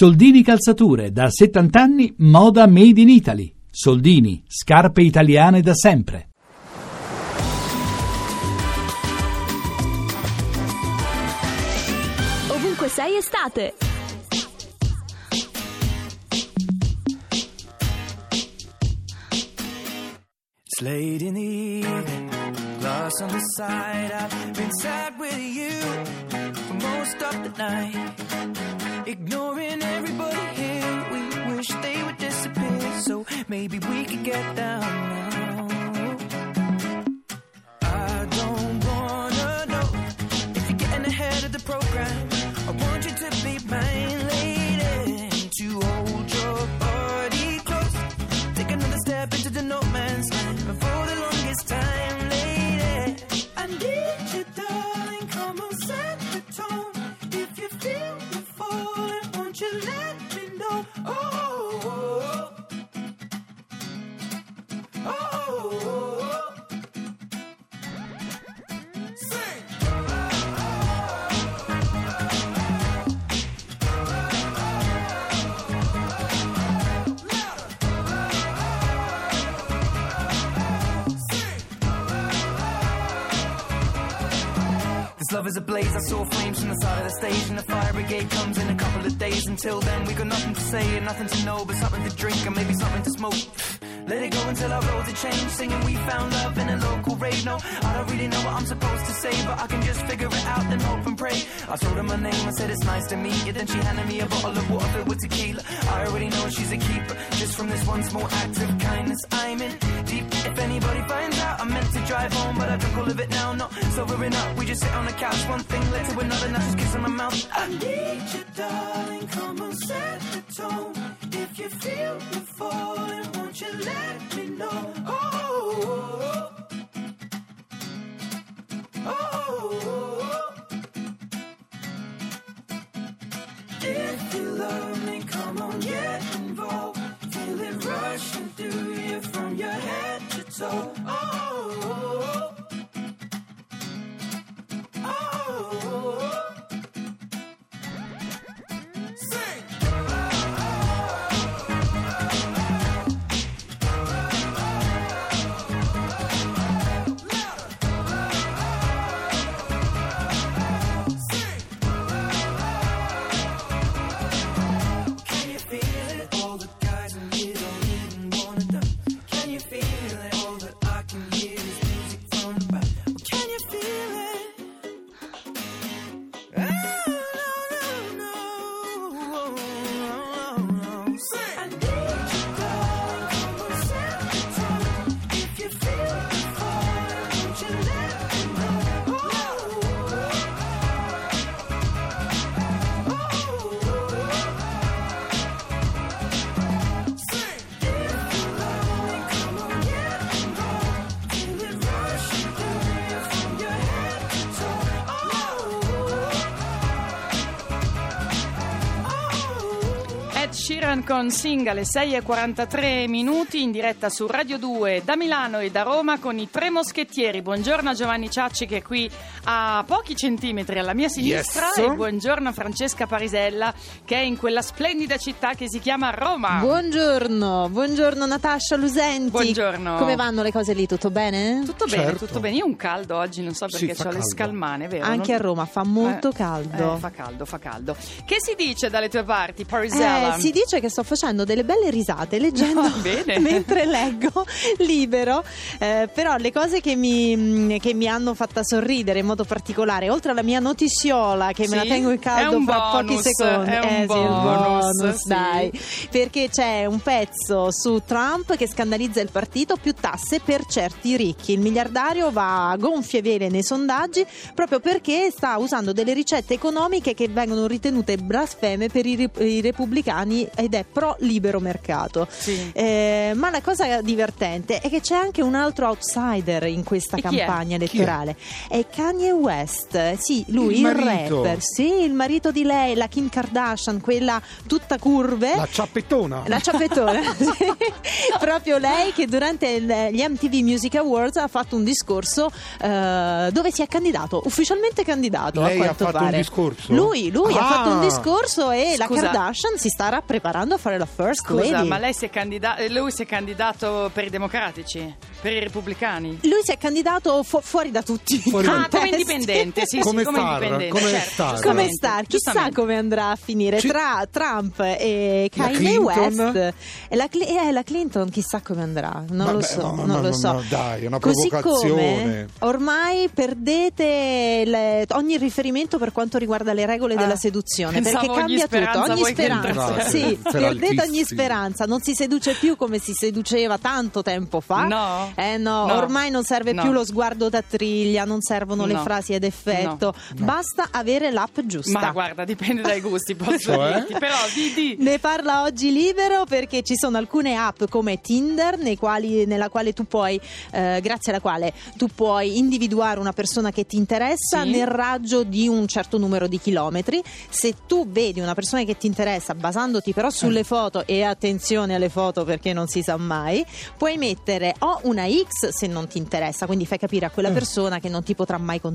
Soldini Calzature, da 70 anni, moda made in Italy. Soldini, scarpe italiane da sempre. Ovunque sei estate. It's late in the evening, lost on the side. I've been sad with you for most of the night. Ignoring maybe we could get down now. I don't wanna know if you're getting ahead of the program. I want you to be mine, lady. To hold your body close. Take another step into the no man's land. For the longest time, lady, I need you, darling. Come on, set the tone. If you feel the falling, won't you let me know? Oh, This love is a blaze. I saw flames from the side of the stage, and the fire brigade comes in a couple of days. Until then, we got nothing to say and nothing to know, but something to drink and maybe something to smoke. Let it go until our roads are changed. Singing, we found love in a local rave. No, I don't really know what I'm supposed to say, but I can just figure it out and hope and pray. I told her my name, I said it's nice to meet you. Then she handed me a bottle of water filled with tequila. I already know she's a keeper. Just from this one small act of kindness, I'm in deep. If anybody finds out, I meant to drive home, but I drunk all of it now. Not sobering up, we just sit on the couch. One thing led to another, now just kiss on my mouth. I need you, darling. Come on, set the tone. If you feel the falling, won't you let me know? Oh, oh, oh. If you love me, come on, get involved. Feel it rushing through you from your head to toe. Sheeran con Sing alle 6.43 minuti in diretta su Radio 2 da Milano e da Roma con i tre moschettieri. Buongiorno a Giovanni Ciacci che è qui a pochi centimetri alla mia sinistra Yes. e buongiorno a Francesca Parisella che è in quella splendida città che si chiama Roma. Buongiorno, buongiorno Natascia Lusenti. Buongiorno. Come vanno le cose lì? Tutto bene? Tutto bene, Certo. tutto bene. Io ho un caldo oggi, non so Sì, perché fa ho le caldo. scalmane, vero? Anche Non- a Roma fa molto Eh, caldo. eh, fa caldo, fa caldo. Che si dice dalle tue parti, Parisella? Eh, si dice che sto facendo delle belle risate leggendo No, bene. mentre leggo libero, Eh, però le cose che mi, che mi hanno fatta sorridere in modo particolare, oltre alla mia notiziola che me la Sì? tengo in È caldo fra bonus, pochi secondi, è un eh, sì, bonus, bonus, sì. dai, perché c'è un pezzo su Trump che scandalizza il partito, più tasse per certi ricchi. Il miliardario va a gonfie vele nei sondaggi proprio perché sta usando delle ricette economiche che vengono ritenute blasfeme per i, i repubblicani ed è pro libero mercato. Sì. Eh, ma la cosa divertente è che c'è anche un altro outsider in questa E è? campagna elettorale. È? Kanye West. Sì, lui Il il, marito. rapper. Sì, il marito di lei, la Kim Kardashian, quella tutta curve. La ciappettona. La ciappettona, sì. proprio lei che durante il- gli MTV Music Awards ha fatto un discorso eh, dove si è candidato, ufficialmente candidato. Lei a ha fatto un pare. discorso? Lui, lui ha Ah. fatto un discorso e la Scusa. Kardashian si starà preparando a fare la first Scusa, lady. ma lei si è candida- lui si è candidato per i democratici? Per i repubblicani? Lui si è candidato fu- fuori da tutti. Fuori Ah, come indipendente, sì, Come sì, come star, indipendente. come certo, star. Come star, chissà come andrà a finire Ci- tra Trump e Kanye? West. E la, Cli- eh, la Clinton, chissà come andrà. Non Vabbè, lo so, no, no, non no, lo so. no, dai, è una Così provocazione. come ormai perdete le- ogni riferimento per quanto riguarda le regole Ah, della seduzione, pensavo perché cambia tutto, ogni speranza. Sì, Per perdete ogni speranza, non si seduce più come si seduceva tanto tempo fa. No. Eh no, ormai non serve più lo sguardo da triglia, non servono le No. frasi ad effetto, basta avere l'app giusta. Ma guarda, dipende dai gusti, posso Cioè? dirti. Però di, di. Ne parla oggi libero perché ci sono alcune app come Tinder nei quali- nella quale tu puoi, eh, grazie alla quale tu puoi individuare una persona che ti interessa Sì. nel raggio di un certo numero di chilometri. Se tu vedi una persona che ti interessa basandoti però sulle foto e attenzione alle foto perché non si sa mai, puoi mettere o una X se non ti interessa, quindi fai capire a quella persona che non ti potrà mai contattare,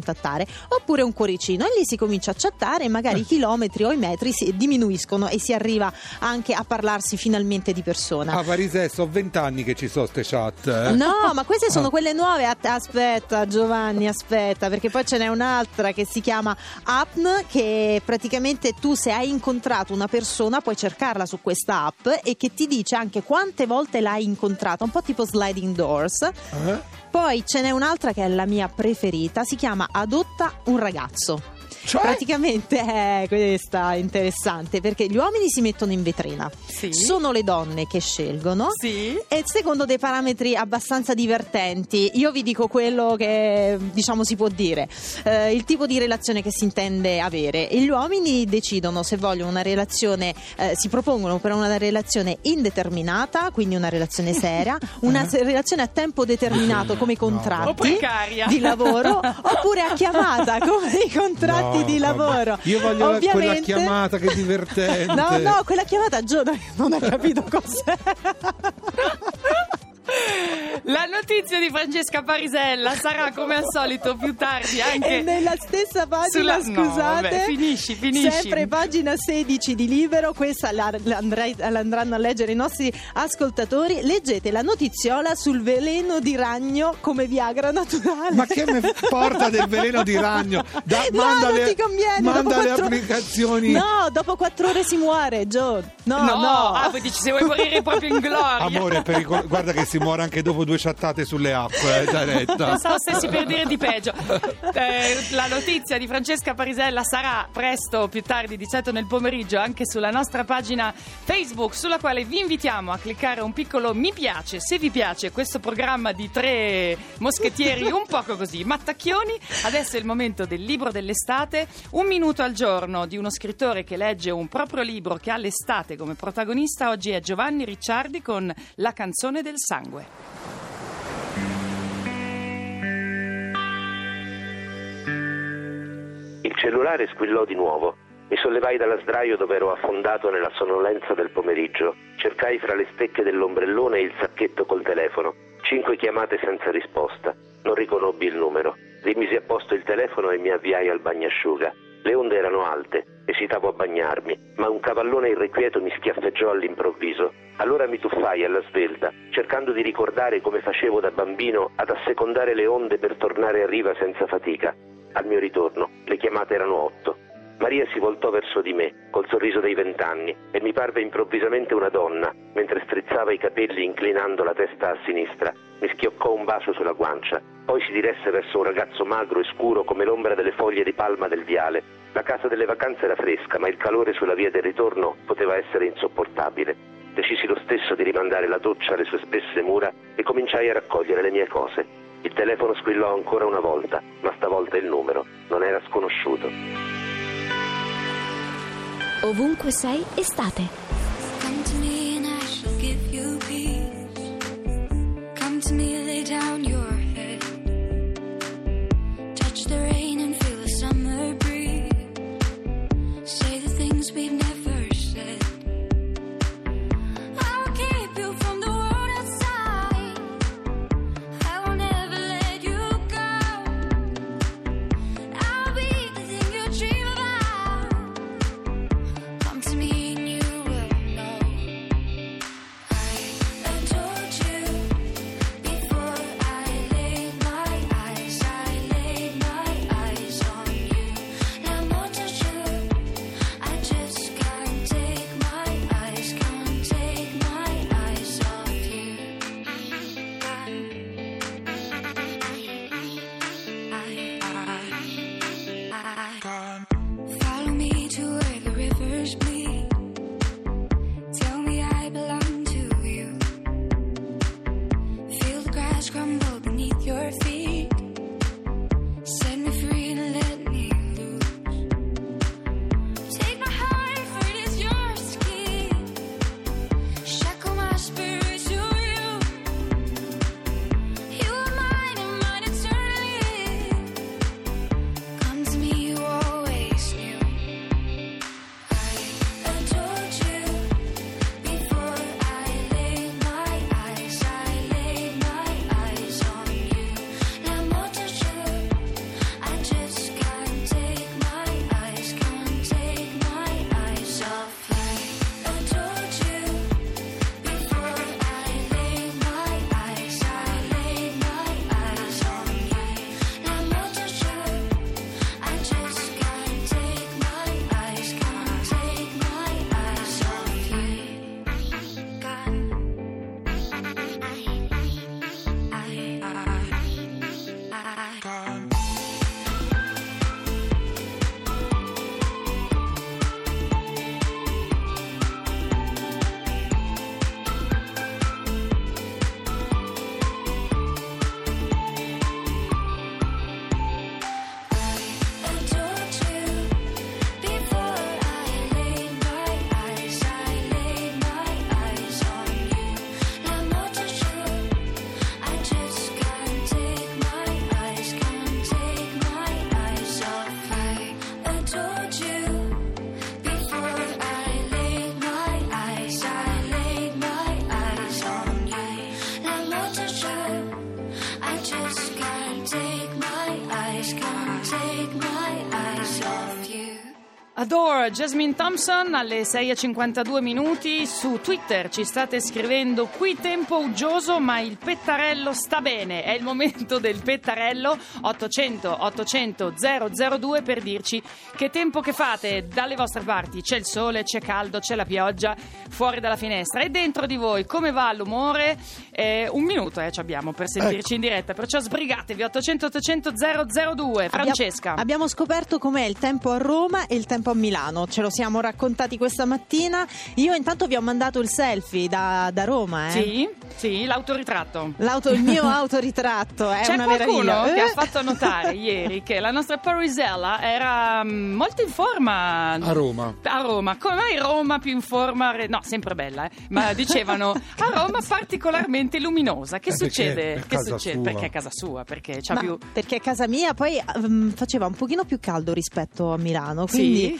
oppure un cuoricino e lì si comincia a chattare e magari i chilometri o i metri si diminuiscono e si arriva anche a parlarsi finalmente di persona. Ah, Parise, so vent'anni che ci sono ste chat. eh. No, ma queste sono Ah. quelle nuove. Aspetta, Giovanni, aspetta, perché poi ce n'è un'altra che si chiama Appn, che praticamente tu se hai incontrato una persona puoi cercarla su questa app e che ti dice anche quante volte l'hai incontrata, un po' tipo sliding doors. Eh? Poi ce n'è un'altra che è la mia preferita, si chiama Adotta un ragazzo. Cioè? Praticamente è questa interessante perché gli uomini si mettono in vetrina, Sì. sono le donne che scelgono Sì. e secondo dei parametri abbastanza divertenti. Io vi dico quello che diciamo si può dire, eh, il tipo di relazione che si intende avere. E gli uomini decidono se vogliono una relazione, eh, si propongono per una relazione indeterminata, quindi una relazione seria, una se- relazione a tempo determinato come i contratti O precaria. di lavoro, oppure a chiamata come i contratti No, di vabbè. lavoro. Io voglio la- quella Ovviamente- chiamata che è divertente. No, no, quella chiamata Gio non ha capito cos'è. La notizia di Francesca Parisella sarà come al solito più tardi anche E nella stessa pagina, Sulla- no, scusate, vabbè, finisci, finisci. sempre pagina 16 di Libero, questa la, la andrai- la andranno a leggere i nostri ascoltatori. Leggete la notiziola sul veleno di ragno come Viagra naturale. Ma che me porta del veleno di ragno? Da- no, manda non le, ti conviene. manda le quattro- applicazioni. No, dopo quattro ore si muore, Gio. No, No, no. ah, poi dici se vuoi morire proprio in gloria. Amore, è pericolo- guarda che si muore anche dopo due chattate sulle app, eh, Gianetta. Pensavo stessi per dire di peggio. Eh, la notizia di Francesca Parisella sarà presto, più tardi, di certo nel pomeriggio, anche sulla nostra pagina Facebook, sulla quale vi invitiamo a cliccare un piccolo mi piace se vi piace questo programma di tre moschettieri un poco così, mattacchioni. Adesso è il momento del libro dell'estate, un minuto al giorno di uno scrittore che legge un proprio libro che ha l'estate come protagonista. Oggi è Giovanni Ricciardi con La canzone del sangue. Cellulare squillò di nuovo. Mi sollevai dalla sdraio dove ero affondato nella sonnolenza del pomeriggio. Cercai fra le stecche dell'ombrellone il sacchetto col telefono. Cinque chiamate senza risposta. Non riconobbi il numero. Rimisi a posto il telefono e mi avviai al bagnasciuga. Le onde erano alte, esitavo a bagnarmi, ma un cavallone irrequieto mi schiaffeggiò all'improvviso. Allora mi tuffai alla svelta, cercando di ricordare come facevo da bambino ad assecondare le onde per tornare a riva senza fatica. Al mio ritorno, le chiamate erano otto. Maria si voltò verso di me, col sorriso dei vent'anni, e mi parve improvvisamente una donna, mentre strizzava i capelli inclinando la testa a sinistra. Mi schioccò un bacio sulla guancia, poi si diresse verso un ragazzo magro e scuro come l'ombra delle foglie di palma del viale. La casa delle vacanze era fresca, ma il calore sulla via del ritorno poteva essere insopportabile. Decisi lo stesso di rimandare la doccia alle sue spesse mura e cominciai a raccogliere le mie cose. Il telefono squillò ancora una volta, ma stavolta il numero non era sconosciuto. Ovunque sei, estate. Adore Jasmine Thompson alle 6.52 minuti su Twitter. Ci state scrivendo qui tempo uggioso ma il pettarello sta bene è il momento del pettarello. 800 800 002 per dirci che tempo che fate. Dalle vostre parti c'è il sole c'è caldo c'è la pioggia fuori dalla finestra. E dentro di voi come va l'umore? Eh, un minuto eh, ci abbiamo per sentirci in diretta perciò sbrigatevi. 800 800 002 Francesca Abbiamo, abbiamo scoperto com'è il tempo a Roma e il tempo a Milano. Ce lo siamo raccontati questa mattina. Io intanto vi ho mandato il selfie da, da Roma. Eh. Sì, sì, l'autoritratto. L'auto, il mio autoritratto è C'è una qualcuno meraviglia. che ha fatto notare ieri che la nostra Parisella era mm, molto in forma A Roma. a Roma. Come mai Roma più in forma? No, sempre bella, eh? ma dicevano a Roma particolarmente luminosa. Che Eh, perché succede? è Che casa succede? sua. Perché è casa sua, perché c'ha Ma più perché a casa mia poi mm, faceva un pochino più caldo rispetto a Milano, quindi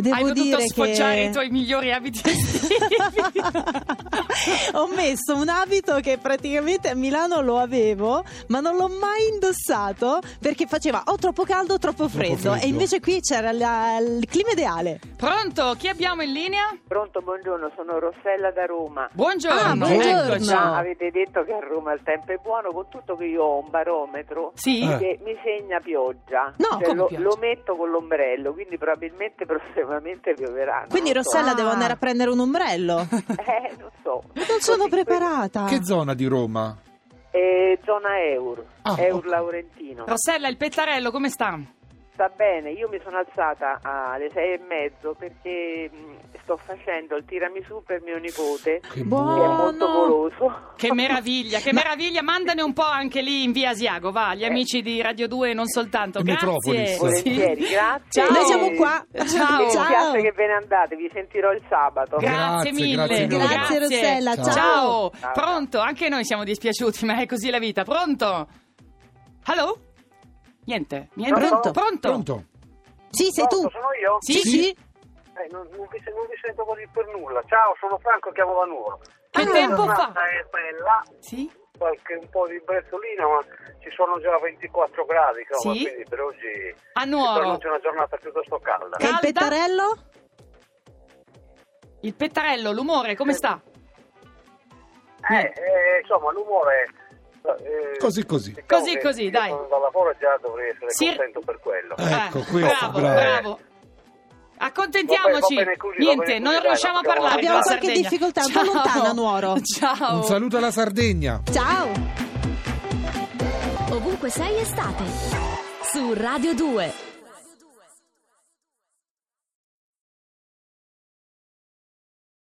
devo Hai dovuto dire sfoggiare che i tuoi migliori abiti ho messo un abito che praticamente a Milano lo avevo, ma non l'ho mai indossato perché faceva o troppo caldo o troppo freddo, freddo. e invece qui c'era la- il clima ideale. Pronto? Chi abbiamo in linea? Pronto, buongiorno, sono Rossella da Roma. Buongiorno. Ah, buongiorno. eccoci. Già avete detto che a Roma il tempo è buono, con tutto che io ho un barometro Sì? Eh. che mi segna pioggia. No, Cioè, lo, pioggia? lo metto con l'ombrello, quindi probabilmente prossimamente pioverà. Quindi non so. Rossella Ah. devo andare a prendere un ombrello. Eh, non so. Non sono Così, preparata. Che zona di Roma? Eh, zona Eur, Ah, Eur ok. Laurentino. Rossella, il pettarello come sta? Sta bene, io mi sono alzata alle sei e mezzo perché sto facendo il tiramisù per mio nipote, Che che è Buono. molto goloso. Che meraviglia, che meraviglia. Mandane un po' anche lì in via Asiago, va, gli amici di Radio 2 e non soltanto. Grazie. Metropolis. Volentieri, Sì. grazie. Ciao. Noi siamo qua. Ciao. Mi Ciao. spiace che ve ne andate, vi sentirò il sabato. Grazie Grazie, mille. grazie. Grazie, Rossella, ciao. Ciao. Ciao. Pronto? Anche noi siamo dispiaciuti, ma è così la vita. Pronto? Hello? Niente, niente. Pronto? Pronto? Pronto? Sì, sei tu. Sono io? Sì? sì. Eh, non, non vi, non vi sento così per nulla. Ciao, sono Franco, chiamo da Nuoro. Che Ah. tempo La fa? è bella, Sì? qualche un po' di brezzolina, ma ci sono già 24 gradi, insomma, Sì? quindi per oggi A Nuoro. pronuncia una giornata piuttosto calda. E il pettarello? Il pettarello, l'umore, come sta? Eh, eh, insomma, l'umore... eh, Così, così. diciamo Così, così, io dai. sono Da lavoro già dovrei essere Sì. contento per quello. Ecco, Eh, questo, bravo, bravo. bravo. Accontentiamoci. Va bene, va bene così, Niente, bene non così, riusciamo a dai, parlare abbiamo qualche Sardegna. difficoltà, un po' Ciao. lontana, Nuoro. Ciao. Un saluto alla Sardegna. Ciao. Ovunque sei estate. Su Radio 2.